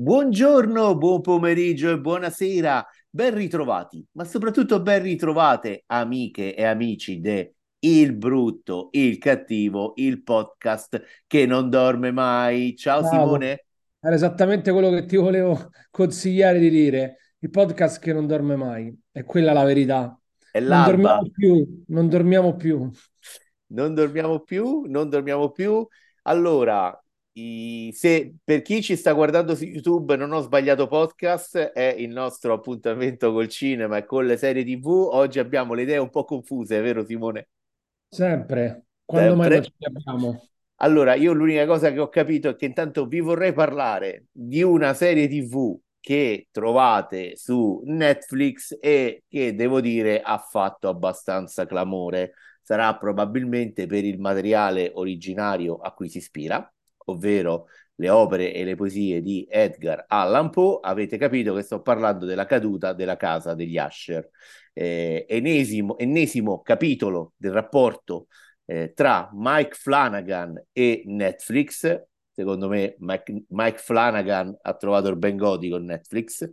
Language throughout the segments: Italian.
Buongiorno, buon pomeriggio e buonasera, ben ritrovati, ma soprattutto ben ritrovate amiche e amici de Il Brutto, Il Cattivo, il podcast che non dorme mai. Ciao Bravo, Simone, era esattamente quello che ti volevo consigliare di dire. Il podcast che non dorme mai, è quella la verità. è Non l'alba, dormiamo più, non dormiamo più. non dormiamo più, non dormiamo più. Allora, i- se per chi ci sta guardando su YouTube non ho sbagliato podcast, è il nostro appuntamento col cinema e con le serie TV. Oggi abbiamo le idee un po' confuse, vero Simone? Sempre, quando mai non Sempre. li abbiamo? Allora, io l'unica cosa che ho capito è che intanto vi vorrei parlare di una serie TV che trovate su Netflix e che devo dire ha fatto abbastanza clamore. Sarà probabilmente per il materiale originario a cui si ispira, ovvero le opere e le poesie di Edgar Allan Poe. Avete capito che sto parlando della caduta della casa degli Usher. Eh, enesimo, ennesimo capitolo del rapporto eh, tra Mike Flanagan e Netflix. Secondo me Mike, Mike Flanagan ha trovato il ben godi con Netflix.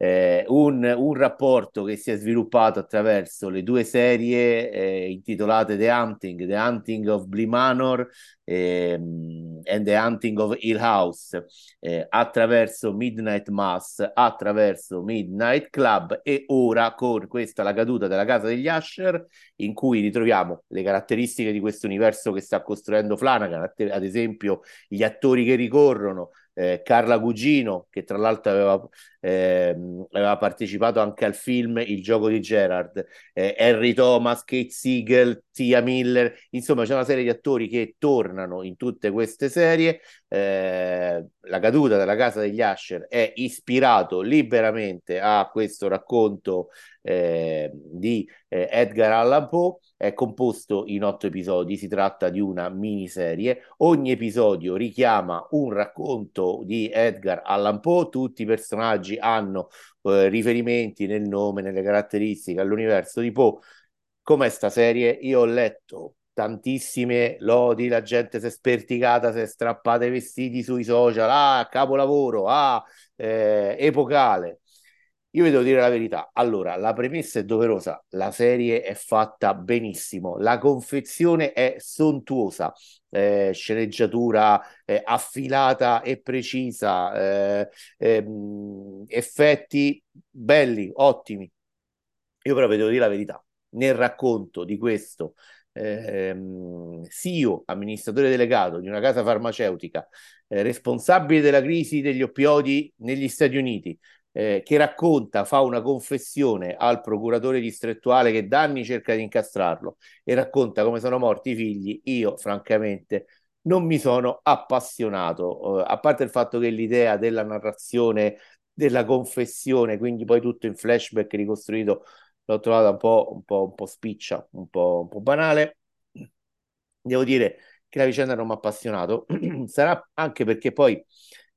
Eh, un, un rapporto che si è sviluppato attraverso le due serie eh, intitolate The Hunting, The Hunting of Bly Manor ehm, and The Hunting of Hill House, eh, attraverso Midnight Mass, attraverso Midnight Club e ora con questa la caduta della casa degli Usher in cui ritroviamo le caratteristiche di questo universo che sta costruendo Flanagan, ad esempio gli attori che ricorrono, eh, Carla Gugino, che tra l'altro aveva, ehm, aveva partecipato anche al film Il gioco di Gerard, eh, Henry Thomas, Kate Siegel, Tia Miller, insomma c'è una serie di attori che tornano in tutte queste serie. Eh, la caduta della casa degli Usher è ispirato liberamente a questo racconto eh, di eh, Edgar Allan Poe, è composto in otto episodi, si tratta di una miniserie, ogni episodio richiama un racconto di Edgar Allan Poe, tutti i personaggi hanno eh, riferimenti nel nome, nelle caratteristiche all'universo di Poe. Com'è sta serie? Io ho letto tantissime lodi, la gente si è sperticata, si è strappata i vestiti sui social, ah, capolavoro, ah, eh, epocale. Io vi devo dire la verità. Allora, la premessa è doverosa, la serie è fatta benissimo, la confezione è sontuosa, eh, sceneggiatura eh, affilata e precisa, eh, ehm, effetti belli, ottimi. Io però vi devo dire la verità. Nel racconto di questo ehm, CEO, amministratore delegato di una casa farmaceutica, eh, responsabile della crisi degli oppiodi negli Stati Uniti, eh, che racconta, fa una confessione al procuratore distrettuale che da anni cerca di incastrarlo e racconta come sono morti i figli, io francamente non mi sono appassionato, eh, a parte il fatto che l'idea della narrazione, della confessione, quindi poi tutto in flashback ricostruito, l'ho trovata un po', un po', un po spiccia, un po', un po' banale. Devo dire che la vicenda non mi ha appassionato, sarà anche perché poi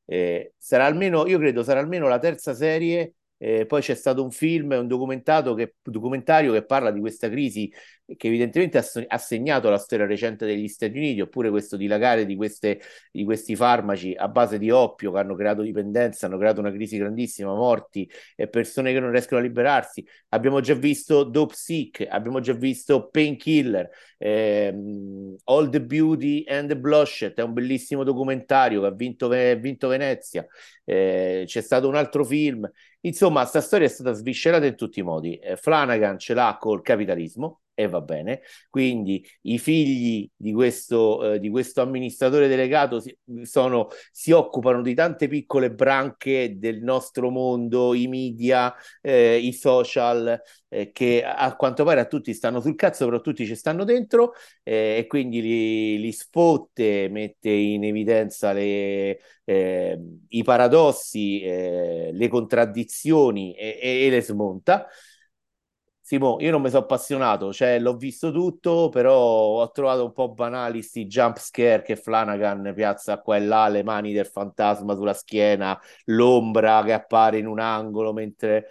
eh, sarà almeno, io credo, sarà almeno la terza serie. Eh, poi c'è stato un film, un che, documentario che parla di questa crisi che evidentemente ha, ha, segnato la storia recente degli Stati Uniti, oppure questo dilagare di, queste, di questi farmaci a base di oppio che hanno creato dipendenza, hanno creato una crisi grandissima, morti e persone che non riescono a liberarsi. Abbiamo già visto Dope Sick, abbiamo già visto Painkiller, ehm, All the Beauty and the Blushed, è un bellissimo documentario che ha vinto, vinto Venezia. Eh, c'è stato un altro film. Insomma, questa storia è stata sviscerata in tutti i modi. Eh, Flanagan ce l'ha col capitalismo e va bene. Quindi i figli di questo, eh, di questo amministratore delegato si, sono, si occupano di tante piccole branche del nostro mondo, i media, eh, i social, eh, che a quanto pare a tutti stanno sul cazzo, però tutti ci stanno dentro eh, e quindi li, li sfotte, mette in evidenza le, eh, i paradossi, eh, le contraddizioni e, e, e le smonta. Simo, io non mi sono appassionato, cioè l'ho visto tutto, però ho trovato un po' banali sti jump scare che Flanagan piazza qua e là, le mani del fantasma sulla schiena, l'ombra che appare in un angolo mentre...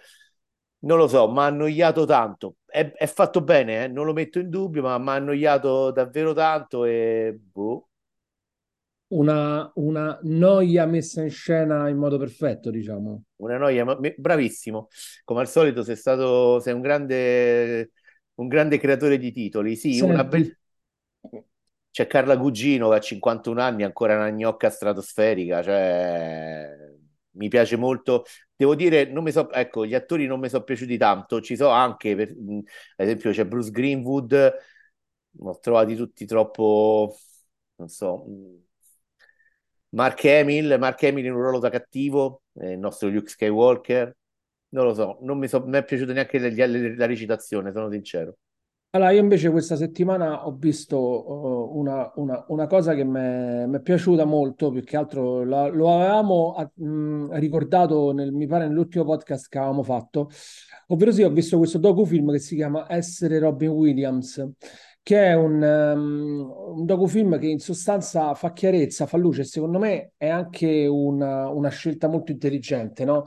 Non lo so, mi ha annoiato tanto. È, è fatto bene, eh? non lo metto in dubbio, ma mi ha annoiato davvero tanto e... Boh. Una, una noia messa in scena in modo perfetto, diciamo. Una noia, ma, bravissimo. Come al solito sei stato, sei un grande, un grande creatore di titoli. Sì, Senti, una bella... C'è Carla Gugino che ha 51 anni, ancora una gnocca stratosferica, cioè mi piace molto. Devo dire, non mi so, ecco, gli attori non mi sono piaciuti tanto. Ci sono anche, per, ad esempio, c'è Bruce Greenwood, l'ho trovati tutti troppo, non so, Mark Hamill, Mark Hamill in un ruolo da cattivo, eh, il nostro Luke Skywalker, non lo so, non mi, so, mi è piaciuta neanche la recitazione, sono sincero. Allora, io invece questa settimana ho visto uh, una, una, una, cosa che mi è piaciuta molto, più che altro la, lo avevamo mh, mm, ricordato, nel, mi pare, nell'ultimo podcast che avevamo fatto, ovvero sì, ho visto questo docufilm che si chiama Essere Robin Williams, che è un, um, un docufilm che in sostanza fa chiarezza, fa luce, secondo me è anche una, una scelta molto intelligente, no?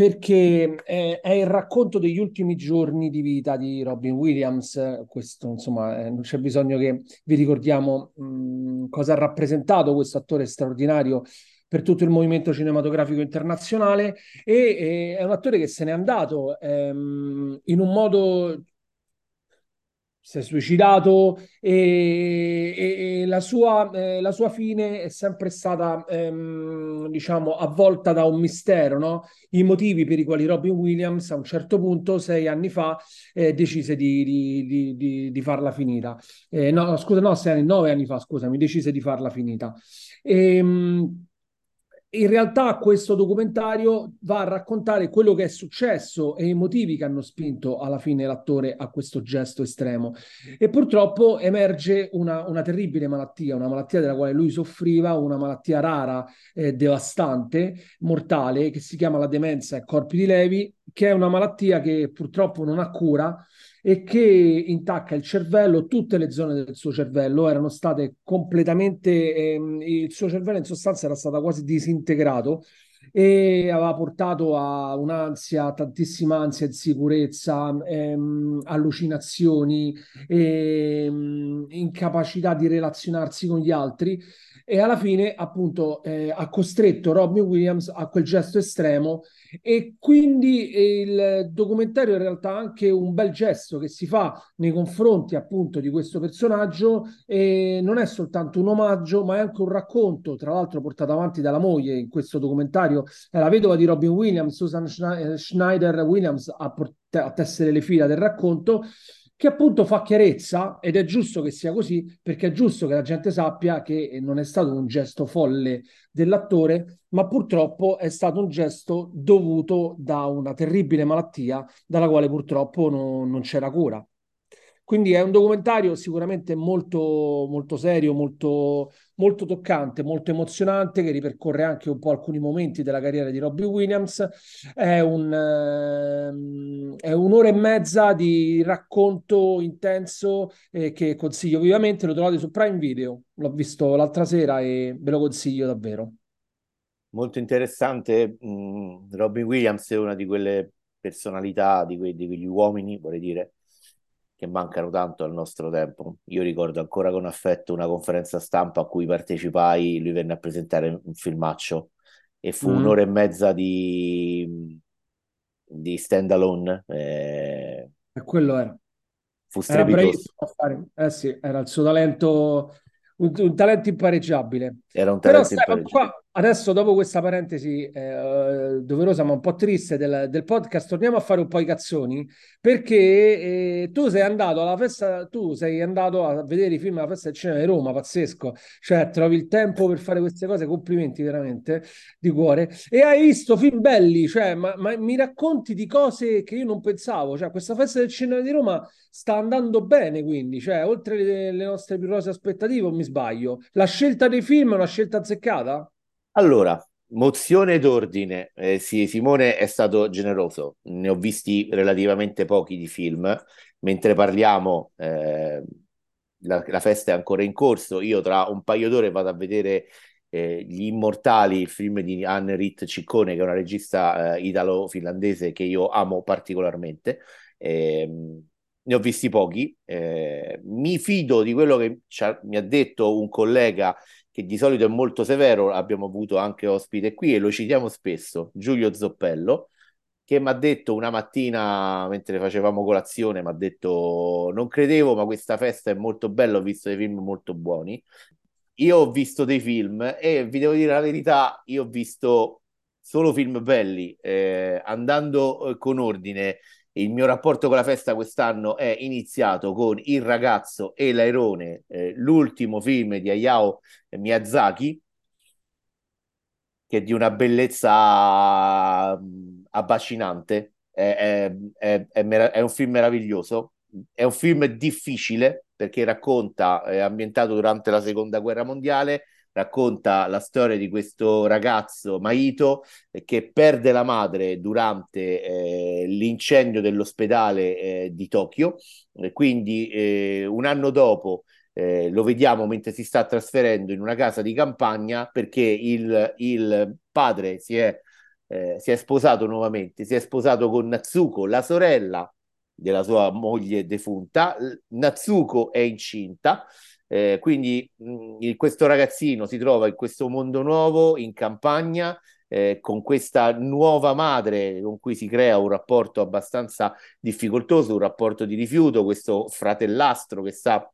perché è, è, il racconto degli ultimi giorni di vita di Robin Williams. Questo, insomma, eh, non c'è bisogno che vi ricordiamo mh, cosa ha rappresentato questo attore straordinario per tutto il movimento cinematografico internazionale e, e è un attore che se n'è andato ehm, in un modo si è suicidato e, e, e la, sua, eh, la, sua, fine è sempre stata, ehm, diciamo, avvolta da un mistero, no? I motivi per i quali Robin Williams a un certo punto, sei anni fa, eh, decise di, di, di, di, farla finita. Eh, no, scusa, no, sei anni, nove anni fa, scusami, decise di farla finita. E, ehm, in realtà questo documentario va a raccontare quello che è successo e i motivi che hanno spinto alla fine l'attore a questo gesto estremo. E purtroppo emerge una, una terribile malattia, una malattia della quale lui soffriva, una malattia rara, eh, devastante, mortale, che si chiama la demenza e corpi di Levi, che è una malattia che purtroppo non ha cura e che intacca il cervello, tutte le zone del suo cervello erano state completamente, ehm, il suo cervello in sostanza era stato quasi disintegrato e aveva portato a un'ansia, tantissima ansia, insicurezza, ehm, allucinazioni, ehm, incapacità di relazionarsi con gli altri e alla fine appunto eh, ha costretto Robin Williams a quel gesto estremo. E quindi il documentario in realtà anche un bel gesto che si fa nei confronti appunto di questo personaggio. E non è soltanto un omaggio ma è anche un racconto tra l'altro portato avanti dalla moglie in questo documentario. È la vedova di Robin Williams Susan Schneider Williams a, a tessere le fila del racconto che appunto fa chiarezza ed è giusto che sia così perché è giusto che la gente sappia che non è stato un gesto folle dell'attore, ma purtroppo è stato un gesto dovuto da una terribile malattia dalla quale purtroppo non, non c'era cura. Quindi è un documentario sicuramente molto, molto serio, molto, molto toccante, molto emozionante, che ripercorre anche un po' alcuni momenti della carriera di Robbie Williams. È, un, eh, è un'ora e mezza di racconto intenso eh, che consiglio vivamente. Lo trovate su Prime Video. L'ho visto l'altra sera e ve lo consiglio davvero. Molto interessante. Mm, Robin Williams è una di quelle personalità, di, que- di quegli uomini, vorrei dire che mancano tanto al nostro tempo. Io ricordo ancora con affetto una conferenza stampa a cui partecipai, lui venne a presentare un filmaccio e fu mm. un'ora e mezza di, di stand alone. Eh... E quello era. Fu strepitoso. Era eh sì, era il suo talento, un, un talento impareggiabile. Era un talento Però, impareggiabile. Qua, Adesso, dopo questa parentesi eh, doverosa ma un po' triste del, del, podcast, torniamo a fare un po' i cazzoni perché eh, tu sei andato alla festa, tu sei andato a vedere i film alla festa del cinema di Roma, pazzesco, cioè trovi il tempo per fare queste cose, complimenti veramente di cuore. E hai visto film belli, cioè, ma, ma mi racconti di cose che io non pensavo, cioè questa festa del cinema di Roma sta andando bene, quindi, cioè, oltre le, le nostre più rose aspettative, o mi sbaglio? La scelta dei film è una scelta azzeccata? Allora, mozione d'ordine. Eh, sì, Simone è stato generoso, ne ho visti relativamente pochi di film. Mentre parliamo, eh, la, la, festa è ancora in corso. Io tra un paio d'ore vado a vedere eh, Gli Immortali, il film di Anne Ritt Ciccone, che è una regista eh, italo-finlandese che io amo particolarmente. Ehm, ne ho visti pochi. Eh, mi fido di quello che mi ha detto un collega che di solito è molto severo, abbiamo avuto anche ospite qui e lo citiamo spesso, Giulio Zoppello, che mi ha detto una mattina mentre facevamo colazione, mi ha detto non credevo, ma questa festa è molto bella, ho visto dei film molto buoni. Io ho visto dei film e vi devo dire la verità, io ho visto solo film belli, eh, andando eh, con ordine. Il mio rapporto con la festa quest'anno è iniziato con Il ragazzo e l'airone, eh, l'ultimo film di Hayao Miyazaki, che è di una bellezza mm, abbacinante. È, è, è, è, un film meraviglioso. È un film difficile perché racconta, è ambientato durante la seconda guerra mondiale, racconta la storia di questo ragazzo Maito che perde la madre durante eh, l'incendio dell'ospedale eh, di Tokyo. quindi eh, un anno dopo eh, lo vediamo mentre si sta trasferendo in una casa di campagna perché il, il padre si è, eh, si è sposato nuovamente, si è sposato con Natsuko, la sorella della sua moglie defunta. Natsuko è incinta, eh, quindi mh, questo ragazzino si trova in questo mondo nuovo, in campagna, eh, con questa nuova madre con cui si crea un rapporto abbastanza difficoltoso, un rapporto di rifiuto, questo fratellastro che sta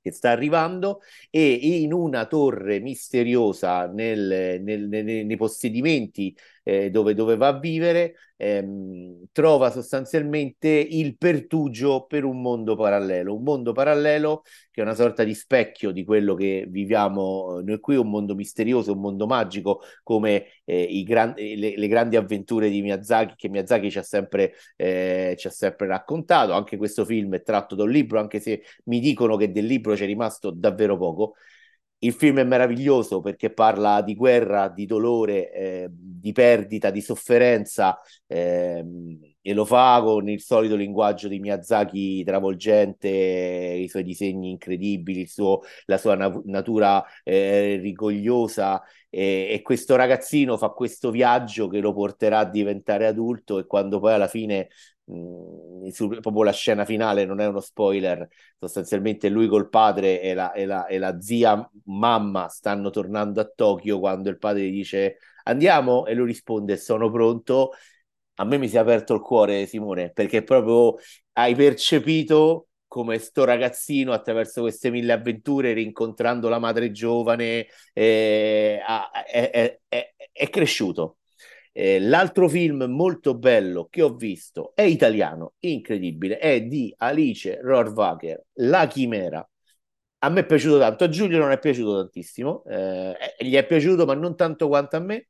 che sta arrivando e in una torre misteriosa nel, nel, nel, nei possedimenti eh, dove, dove, va a vivere ehm, trova sostanzialmente il pertugio per un mondo parallelo, un mondo parallelo che è una sorta di specchio di quello che viviamo noi qui, un mondo misterioso, un mondo magico come eh, gran- le, le, grandi avventure di Miyazaki che Miyazaki ci ha, sempre, eh, ci ha sempre raccontato, anche questo film è tratto da un libro, anche se mi dicono che del libro c'è rimasto davvero poco. Il film è meraviglioso perché parla di guerra, di dolore, eh, di perdita, di sofferenza eh, e lo fa con il solito linguaggio di Miyazaki travolgente, i suoi disegni incredibili, suo, la sua na- natura eh, rigogliosa. E, e, questo ragazzino fa questo viaggio che lo porterà a diventare adulto e quando poi alla fine mh, su, proprio la scena finale non è uno spoiler sostanzialmente lui col padre e la, e la, e la zia mamma stanno tornando a Tokyo quando il padre gli dice andiamo? E lui risponde sono pronto a me mi si è aperto il cuore Simone perché proprio hai percepito come sto ragazzino attraverso queste mille avventure, rincontrando la madre giovane, eh, è, è, è, cresciuto. Eh, l'altro film molto bello che ho visto è italiano, incredibile, è di Alice Rohrwacher, La Chimera. A me è piaciuto tanto, a Giulio non è piaciuto tantissimo, eh, gli è piaciuto ma non tanto quanto a me,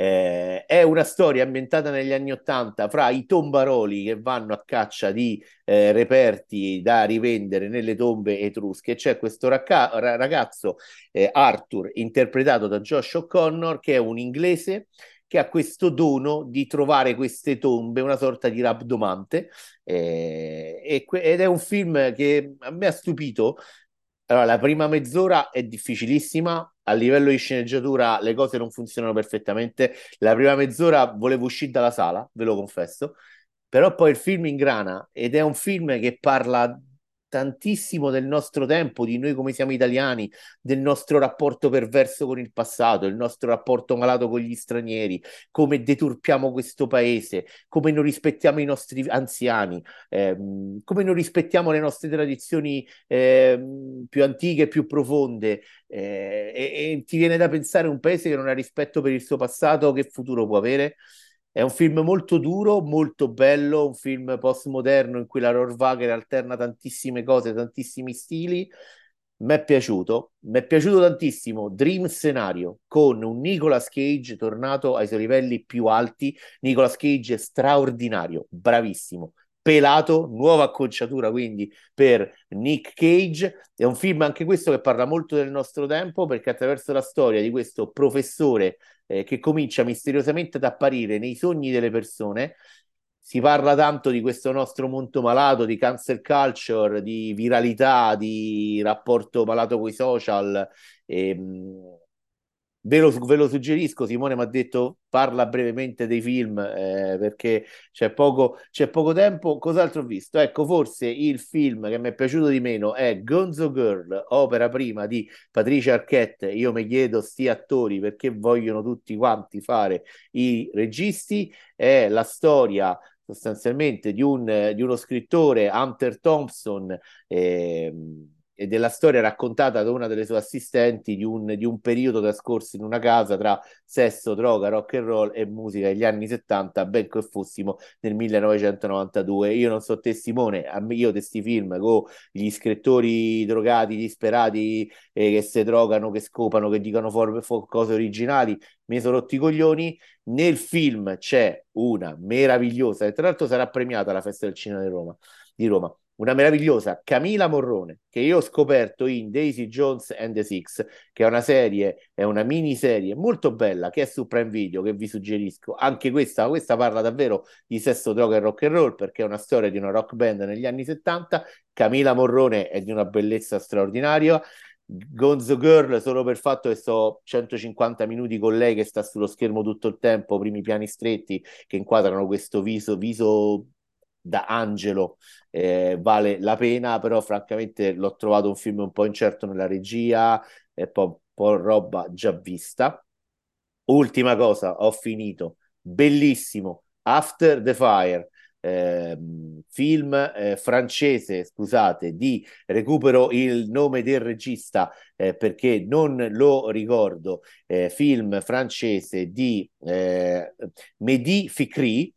eh, è una storia ambientata negli anni Ottanta fra i tombaroli che vanno a caccia di eh, reperti da rivendere nelle tombe etrusche. C'è questo racca- ragazzo, eh, Arthur, interpretato da Josh O'Connor, che è un inglese che ha questo dono di trovare queste tombe, una sorta di rabdomante. Eh, ed è un film che a me ha stupito allora, la prima mezz'ora è difficilissima, a livello di sceneggiatura le cose non funzionano perfettamente. La prima mezz'ora volevo uscire dalla sala, ve lo confesso, però poi il film ingrana ed è un film che parla tantissimo del nostro tempo, di noi come siamo italiani, del nostro rapporto perverso con il passato, il nostro rapporto malato con gli stranieri, come deturpiamo questo paese, come non rispettiamo i nostri anziani, ehm, come non rispettiamo le nostre tradizioni ehm, più antiche, più profonde. Eh, e, e ti viene da pensare un paese che non ha rispetto per il suo passato, che futuro può avere? È un film molto duro, molto bello, un film postmoderno in cui la Rohrwacher alterna tantissime cose, tantissimi stili. Mi è piaciuto, mi è piaciuto tantissimo Dream Scenario con un Nicolas Cage tornato ai suoi livelli più alti. Nicolas Cage è straordinario, bravissimo, pelato, nuova acconciatura quindi per Nick Cage. È un film anche questo che parla molto del nostro tempo perché attraverso la storia di questo professore eh, che comincia misteriosamente ad apparire nei sogni delle persone. Si parla tanto di questo nostro mondo malato, di cancel culture, di viralità, di rapporto malato con i social. Ehm, Ve lo, ve lo, suggerisco, Simone mi ha detto parla brevemente dei film eh, perché c'è poco, c'è poco tempo. Cos'altro ho visto? Ecco, forse il film che mi è piaciuto di meno è Gonzo Girl, opera prima di Patricia Arquette. Io mi chiedo sti attori perché vogliono tutti quanti fare i registi. È la storia sostanzialmente di, un, di uno scrittore, Hunter Thompson. Eh, e della storia raccontata da una delle sue assistenti di un, di un, periodo trascorso in una casa tra sesso, droga, rock and roll e musica degli anni 70, benché fossimo nel 1992. Io non so te Simone, io di questi film con gli scrittori drogati, disperati eh, che si drogano, che scopano, che dicono for- for- cose originali, mi sono rotti i coglioni. Nel film c'è una meravigliosa, e tra l'altro sarà premiata alla Festa del Cinema di Roma, di Roma una meravigliosa Camila Morrone che io ho scoperto in Daisy Jones and the Six, che è una serie, è una miniserie molto bella che è su Prime Video, che vi suggerisco. Anche questa, questa parla davvero di sesso, droga e rock and roll perché è una storia di una rock band negli anni 70. Camila Morrone è di una bellezza straordinaria. Gonzo Girl solo per il fatto che sto 150 minuti con lei che sta sullo schermo tutto il tempo, primi piani stretti che inquadrano questo viso, viso da angelo eh, vale la pena, però francamente l'ho trovato un film un po' incerto nella regia e poi un po' roba già vista. Ultima cosa, ho finito. Bellissimo. After the Fire. Eh, film eh, francese, scusate, di recupero il nome del regista eh, perché non lo ricordo. Eh, film francese di eh, Mehdi Fikri.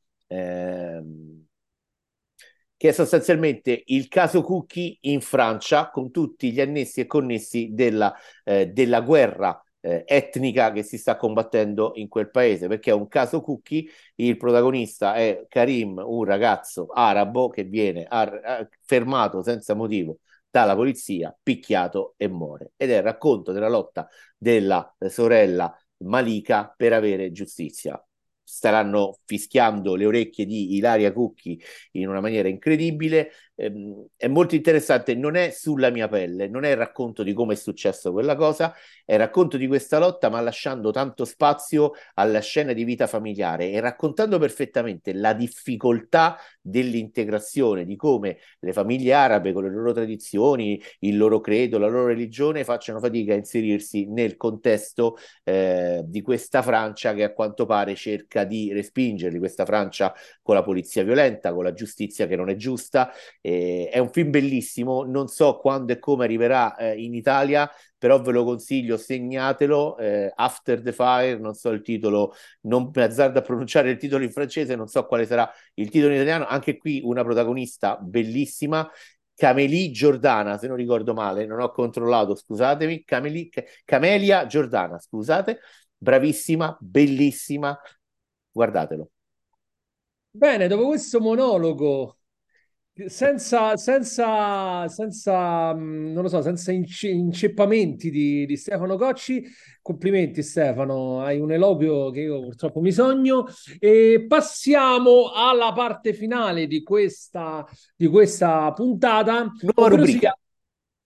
Eh, che è sostanzialmente il caso Cucchi in Francia con tutti gli annessi e connessi della, eh, della guerra eh, etnica che si sta combattendo in quel paese, perché è un caso Cucchi, il protagonista è Karim, un ragazzo arabo che viene ar- fermato senza motivo dalla polizia, picchiato e muore. Ed è il racconto della lotta della sorella Malika per avere giustizia staranno fischiando le orecchie di Ilaria Cucchi in una maniera incredibile. Ehm, è molto interessante, non è sulla mia pelle, non è il racconto di come è successo quella cosa, è il racconto di questa lotta, ma lasciando tanto spazio alla scena di vita familiare e raccontando perfettamente la difficoltà dell'integrazione, di come le famiglie arabe con le loro tradizioni, il loro credo, la loro religione facciano fatica a inserirsi nel contesto eh, di questa Francia che a quanto pare cerca di respingerli, questa Francia con la polizia violenta, con la giustizia che non è giusta. Eh, è un film bellissimo, non so quando e come arriverà eh, in Italia, però ve lo consiglio, segnatelo, eh, After the Fire, non so il titolo, non mi azzardo a pronunciare il titolo in francese, non so quale sarà il titolo in italiano, anche qui una protagonista bellissima, Camelie Giordana, se non ricordo male, non ho controllato, scusatemi, Camelie, Camelia Giordana, scusate, bravissima, bellissima, guardatelo. Bene, dopo questo monologo senza, senza, senza, mm, non lo so, senza ince- inceppamenti di, di, Stefano Cocci. Complimenti Stefano, hai un eloquio che io purtroppo mi sogno. E passiamo alla parte finale di questa, di questa puntata. Nuova rubrica.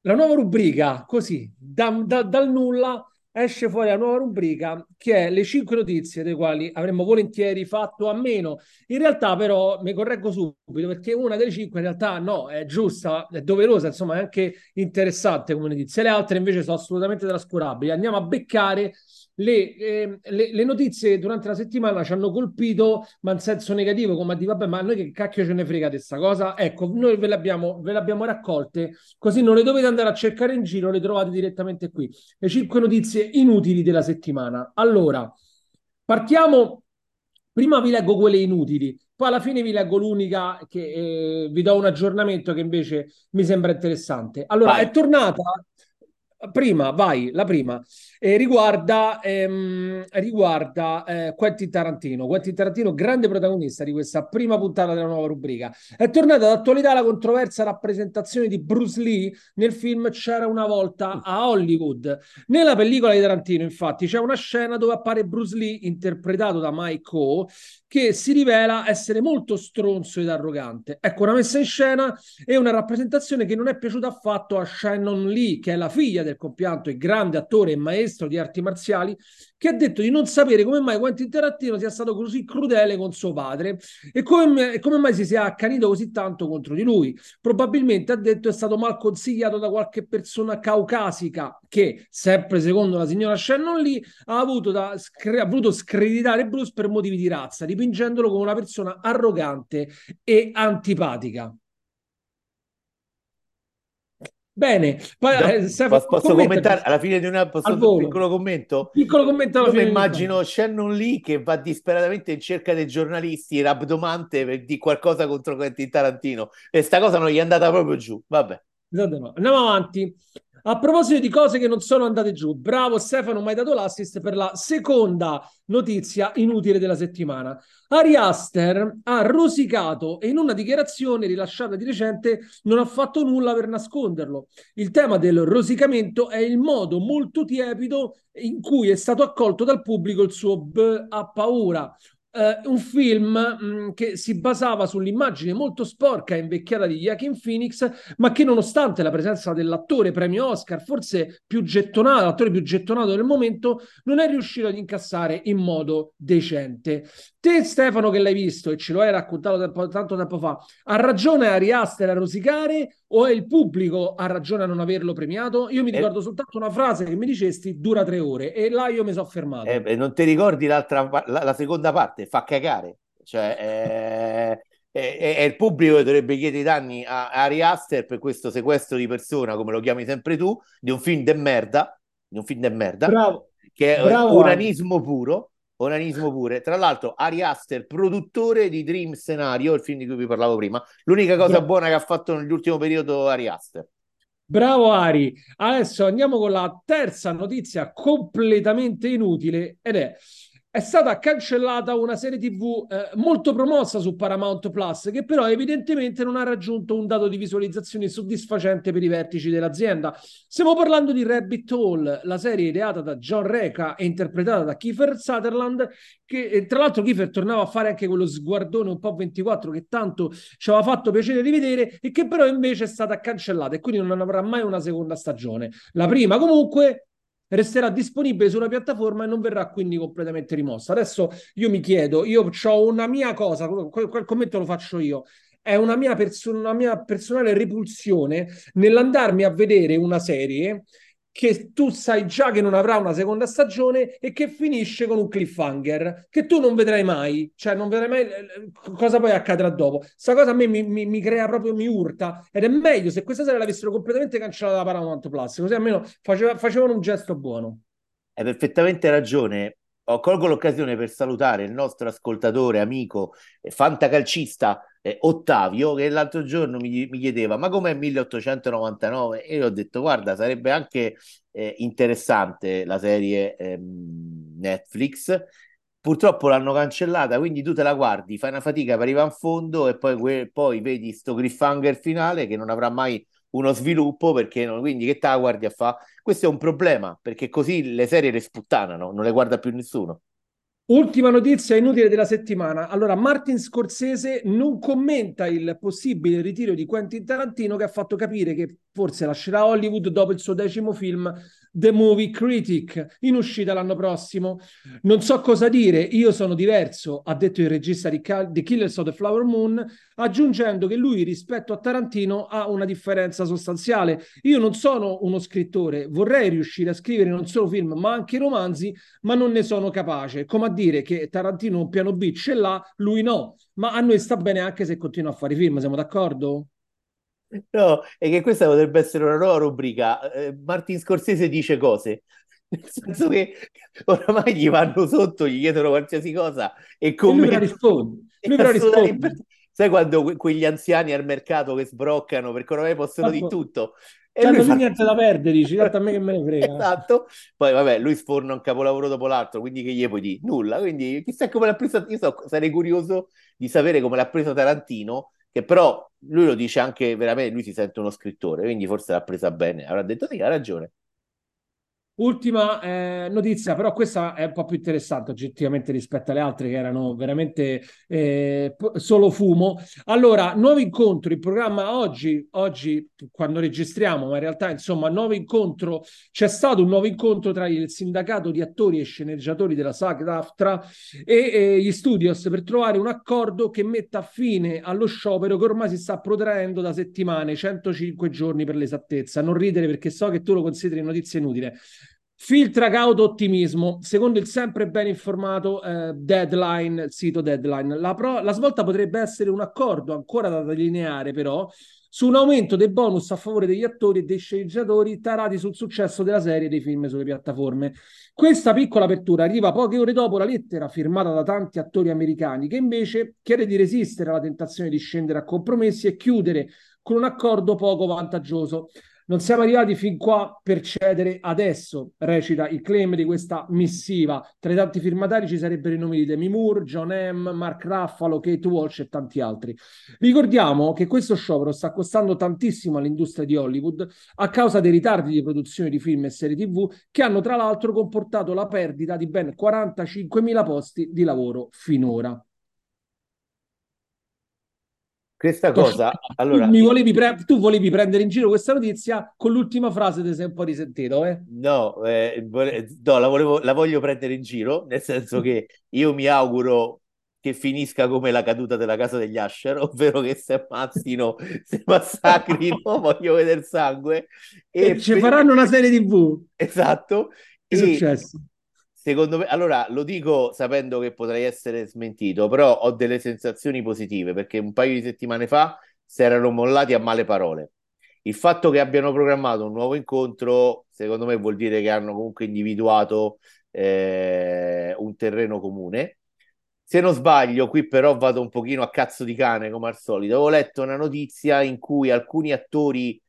La nuova rubrica, così, da, da, dal nulla esce fuori la nuova rubrica che è le cinque notizie delle quali avremmo volentieri fatto a meno. In realtà, però, mi correggo subito perché una delle cinque in realtà no, è giusta, è doverosa, insomma, è anche interessante come notizia. Le altre invece sono assolutamente trascurabili. Andiamo a beccare le, eh, le, le, notizie durante la settimana ci hanno colpito, ma in senso negativo, come a dire, vabbè, ma noi che cacchio ce ne frega di questa cosa? Ecco, noi ve le, abbiamo, ve le abbiamo raccolte, così non le dovete andare a cercare in giro, le trovate direttamente qui. Le cinque notizie inutili della settimana. Allora, partiamo, prima vi leggo quelle inutili, poi alla fine vi leggo l'unica che eh, vi do un aggiornamento che invece mi sembra interessante. Allora, Vai. è tornata Prima, vai, la prima, eh, riguarda, ehm, riguarda eh, Quentin Tarantino. Quentin Tarantino, grande protagonista di questa prima puntata della nuova rubrica. È tornata d'attualità la controversa rappresentazione di Bruce Lee nel film C'era una volta a Hollywood. Nella pellicola di Tarantino, infatti, c'è una scena dove appare Bruce Lee, interpretato da Mike Ho, che si rivela essere molto stronzo ed arrogante. Ecco, una messa in scena e una rappresentazione che non è piaciuta affatto a Shannon Lee, che è la figlia del del compianto e grande attore e maestro di arti marziali, che ha detto di non sapere come mai Quentin Tarantino sia stato così crudele con suo padre e come, come mai si sia accanito così tanto contro di lui. Probabilmente ha detto è stato mal consigliato da qualche persona caucasica che, sempre secondo la signora Shannon Lee, ha, avuto da, ha voluto screditare Bruce per motivi di razza, dipingendolo come una persona arrogante e antipatica. Bene, no, eh, Stefano, posso commentare alla fine di una posso un piccolo commento? Piccolo commento alla Io mi immagino Shannon Lee che va disperatamente in cerca dei giornalisti rabdomante per dire qualcosa contro Quentin Tarantino e sta cosa non gli è andata proprio giù. Vabbè. Andiamo avanti. A proposito di cose che non sono andate giù, bravo Stefano, mi hai dato l'assist per la seconda notizia inutile della settimana. Ari Aster ha rosicato e in una dichiarazione rilasciata di recente non ha fatto nulla per nasconderlo. Il tema del rosicamento è il modo molto tiepido in cui è stato accolto dal pubblico il suo B ha paura, Uh, un film mh, mm, che si basava sull'immagine molto sporca e invecchiata di Joaquin Phoenix, ma che nonostante la presenza dell'attore premio Oscar, forse più gettonato, l'attore più gettonato del momento, non è riuscito ad incassare in modo decente. Te, Stefano, che l'hai visto e ce lo hai raccontato tempo, tanto tempo fa, ha ragione Ari Aster a rosicare o è il pubblico ha ragione a non averlo premiato? Io mi eh. ricordo eh, soltanto una frase che mi dicesti dura tre ore e là io mi sono fermato. Eh, non ti ricordi l'altra, la, la, seconda parte? Fa cagare. Cioè, eh, è, è, il pubblico che dovrebbe chiedere i danni a, a Ari Aster per questo sequestro di persona, come lo chiami sempre tu, di un film de merda, di un film de merda, Bravo. che è Bravo. uranismo puro Onanismo pure. Tra l'altro, Ari Aster, produttore di Dream Scenario, il film di cui vi parlavo prima. L'unica cosa Bra- buona che ha fatto nell'ultimo periodo Ari Aster. Bravo Ari. Adesso andiamo con la terza notizia completamente inutile ed è è stata cancellata una serie TV eh, molto promossa su Paramount Plus, che però evidentemente non ha raggiunto un dato di visualizzazione soddisfacente per i vertici dell'azienda. Stiamo parlando di Rabbit Hole, la serie ideata da John Reca e interpretata da Kiefer Sutherland, che tra l'altro Kiefer tornava a fare anche quello sguardone un po' 24 che tanto ci aveva fatto piacere di vedere e che però invece è stata cancellata e quindi non avrà mai una seconda stagione. La prima comunque resterà disponibile sulla piattaforma e non verrà quindi completamente rimossa. Adesso io mi chiedo, io ho una mia cosa, quel, quel commento lo faccio io, è una mia, perso- una mia personale repulsione nell'andarmi a vedere una serie che tu sai già che non avrà una seconda stagione e che finisce con un cliffhanger che tu non vedrai mai, cioè non vedrai mai eh, cosa poi accadrà dopo. Questa cosa a me mi, mi, mi, crea proprio, mi urta ed è meglio se questa serie l'avessero completamente cancellata da Paramount Plus, così almeno faceva, facevano un gesto buono. Hai perfettamente ragione. Ho colgo l'occasione per salutare il nostro ascoltatore, amico, fantacalcista eh, Ottavio che l'altro giorno mi, mi chiedeva ma com'è 1899 e io ho detto guarda sarebbe anche eh, interessante la serie ehm, Netflix. Purtroppo l'hanno cancellata quindi tu te la guardi fai una fatica per arrivare in fondo e poi, que- poi vedi sto cliffhanger finale che non avrà mai uno sviluppo perché non, quindi che te la guardi a fa questo è un problema perché così le serie le sputtanano non le guarda più nessuno Ultima notizia inutile della settimana. Allora, Martin Scorsese non commenta il possibile ritiro di Quentin Tarantino che ha fatto capire che forse lascerà Hollywood dopo il suo decimo film The Movie Critic in uscita l'anno prossimo. Non so cosa dire, io sono diverso, ha detto il regista di The Killers of the Flower Moon, aggiungendo che lui rispetto a Tarantino ha una differenza sostanziale. Io non sono uno scrittore, vorrei riuscire a scrivere non solo film ma anche romanzi, ma non ne sono capace. Come a dire che Tarantino un piano B ce l'ha, lui no, ma a noi sta bene anche se continua a fare film, siamo d'accordo? No, è che questa potrebbe essere una nuova rubrica. Eh, Martin Scorsese dice cose. Nel senso che oramai gli vanno sotto, gli chiedono qualsiasi cosa e come... lui risponde. Lui risponde. Sai quando que- quegli anziani al mercato che sbroccano perché oramai possono di tutto. E cioè, lui fa... niente da perdere, dici, a me che me ne frega. esatto. Poi vabbè, lui sforna un capolavoro dopo l'altro, quindi che gli puoi dire? Nulla. Quindi chissà come l'ha preso. Io so, sarei curioso di sapere come l'ha preso Tarantino che però lui lo dice anche veramente, lui si sente uno scrittore, quindi forse l'ha presa bene, avrà detto sì, ha ragione. Ultima eh, notizia, però questa è un po' più interessante oggettivamente rispetto alle altre che erano veramente eh, solo fumo. Allora, nuovo incontro in programma oggi, oggi quando registriamo, ma in realtà insomma, nuovo incontro, c'è stato un nuovo incontro tra il sindacato di attori e sceneggiatori della SAG-AFTRA e, e gli studios per trovare un accordo che metta fine allo sciopero che ormai si sta protraendo da settimane, 105 giorni per l'esattezza. Non ridere perché so che tu lo consideri notizia inutile. Filtra cauto ottimismo, secondo il sempre ben informato eh, Deadline, sito Deadline. La, pro- la svolta potrebbe essere un accordo ancora da delineare, però, su un aumento dei bonus a favore degli attori e dei sceneggiatori tarati sul successo della serie dei film sulle piattaforme. Questa piccola apertura arriva poche ore dopo la lettera firmata da tanti attori americani che invece chiede di resistere alla tentazione di scendere a compromessi e chiudere con un accordo poco vantaggioso. Non siamo arrivati fin qua per cedere adesso, recita il claim di questa missiva. Tra i tanti firmatari ci sarebbero i nomi di Demi Moore, John M., Mark Ruffalo, Kate Walsh e tanti altri. Ricordiamo che questo sciopero sta costando tantissimo all'industria di Hollywood a causa dei ritardi di produzione di film e serie TV che hanno tra l'altro comportato la perdita di ben 45.000 posti di lavoro finora. Questa cosa, allora... Tu, mi volevi pre- tu volevi prendere in giro questa notizia, con l'ultima frase ti sei un po' risentito, eh? No, eh, no la, volevo, la voglio prendere in giro, nel senso che io mi auguro che finisca come la caduta della casa degli Asher, ovvero che si ammazzino, si massacrino, voglio vedere sangue. E, e ci per... faranno una serie TV. Esatto. È successo? Secondo me, allora lo dico sapendo che potrei essere smentito, però ho delle sensazioni positive perché un paio di settimane fa si erano mollati a male parole. Il fatto che abbiano programmato un nuovo incontro, secondo me, vuol dire che hanno comunque individuato eh, un terreno comune. Se non sbaglio, qui però vado un pochino a cazzo di cane come al solito. Avevo letto una notizia in cui alcuni attori,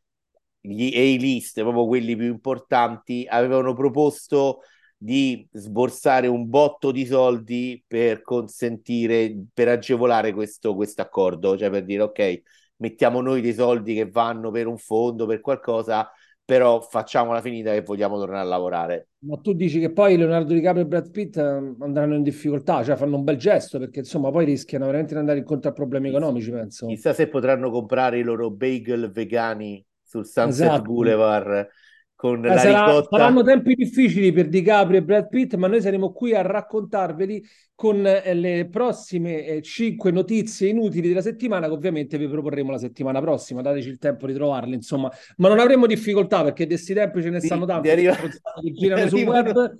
gli A-list, proprio quelli più importanti, avevano proposto di sborsare un botto di soldi per consentire, per agevolare questo accordo, cioè per dire ok, mettiamo noi dei soldi che vanno per un fondo, per qualcosa, però facciamola finita che vogliamo tornare a lavorare. Ma tu dici che poi Leonardo DiCaprio e Brad Pitt ehm, andranno in difficoltà, cioè fanno un bel gesto perché insomma poi rischiano veramente di andare incontro a problemi economici, penso. Chissà se potranno comprare i loro bagel vegani sul Sunset esatto. Boulevard con eh, la sarà, ricotta. Saranno tempi difficili per DiCaprio e Brad Pitt, ma noi saremo qui a raccontarveli con eh, le prossime eh, cinque notizie inutili della settimana, che ovviamente vi proporremo la settimana prossima. Dateci il tempo di trovarle, insomma, ma non avremo difficoltà perché di questi tempi ce ne stanno tanti arriva... che girano sul web.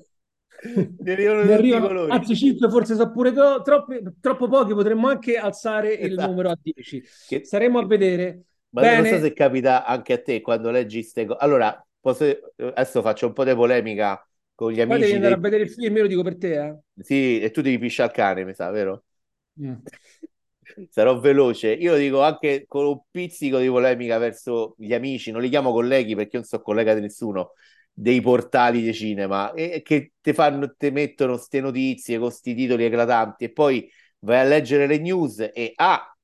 Ne arrivano, ne arrivano anzi 5 forse sono pure tro- troppi, troppo pochi potremmo anche alzare esatto. il numero a 10 che... staremo a vedere ma Bene. non so se capita anche a te quando leggi queste cose allora Posso... adesso faccio un po' di polemica con gli amici. Poi devi andare dei... a vedere il film, io lo dico per te. Eh? Sì, e tu devi pisciare al cane, mi sa, vero? Mm. Sarò veloce. Io dico anche con un pizzico di polemica verso gli amici, non li chiamo colleghi perché io non sono collega di nessuno, dei portali di cinema, e che ti fanno, te mettono queste notizie con questi titoli eclatanti e poi vai a leggere le news e A,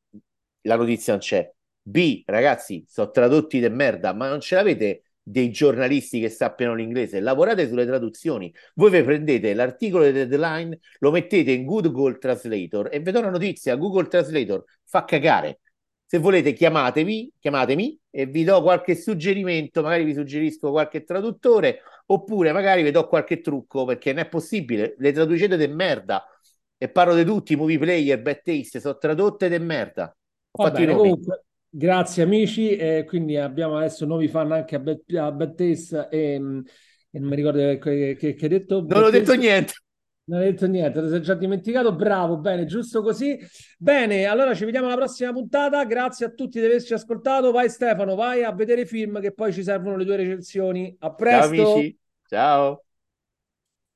la notizia non c'è. B, ragazzi, sono tradotti di merda, ma non ce l'avete dei giornalisti che sappiano l'inglese, lavorate sulle traduzioni. Voi vi prendete l'articolo di deadline, lo mettete in Google Translator e vedo una notizia, Google Translator fa cagare. Se volete chiamatevi, chiamatemi e vi do qualche suggerimento, magari vi suggerisco qualche traduttore oppure magari vi do qualche trucco perché non è possibile, le traducete de merda e parlo di tutti, movie player, bad taste, sono tradotte de merda. Ho fatto bene, i. Comunque, Grazie amici, eh, quindi abbiamo adesso nuovi fan anche a Bad, a Bad Taste e, mm, e, non mi ricordo che, che, che hai detto. Non ho detto niente. Non hai detto niente, ti sei già dimenticato. Bravo, bene, giusto così. Bene, allora ci vediamo alla prossima puntata. Grazie a tutti di averci ascoltato. Vai Stefano, vai a vedere i film che poi ci servono le tue recensioni. A presto. Ciao amici. Ciao.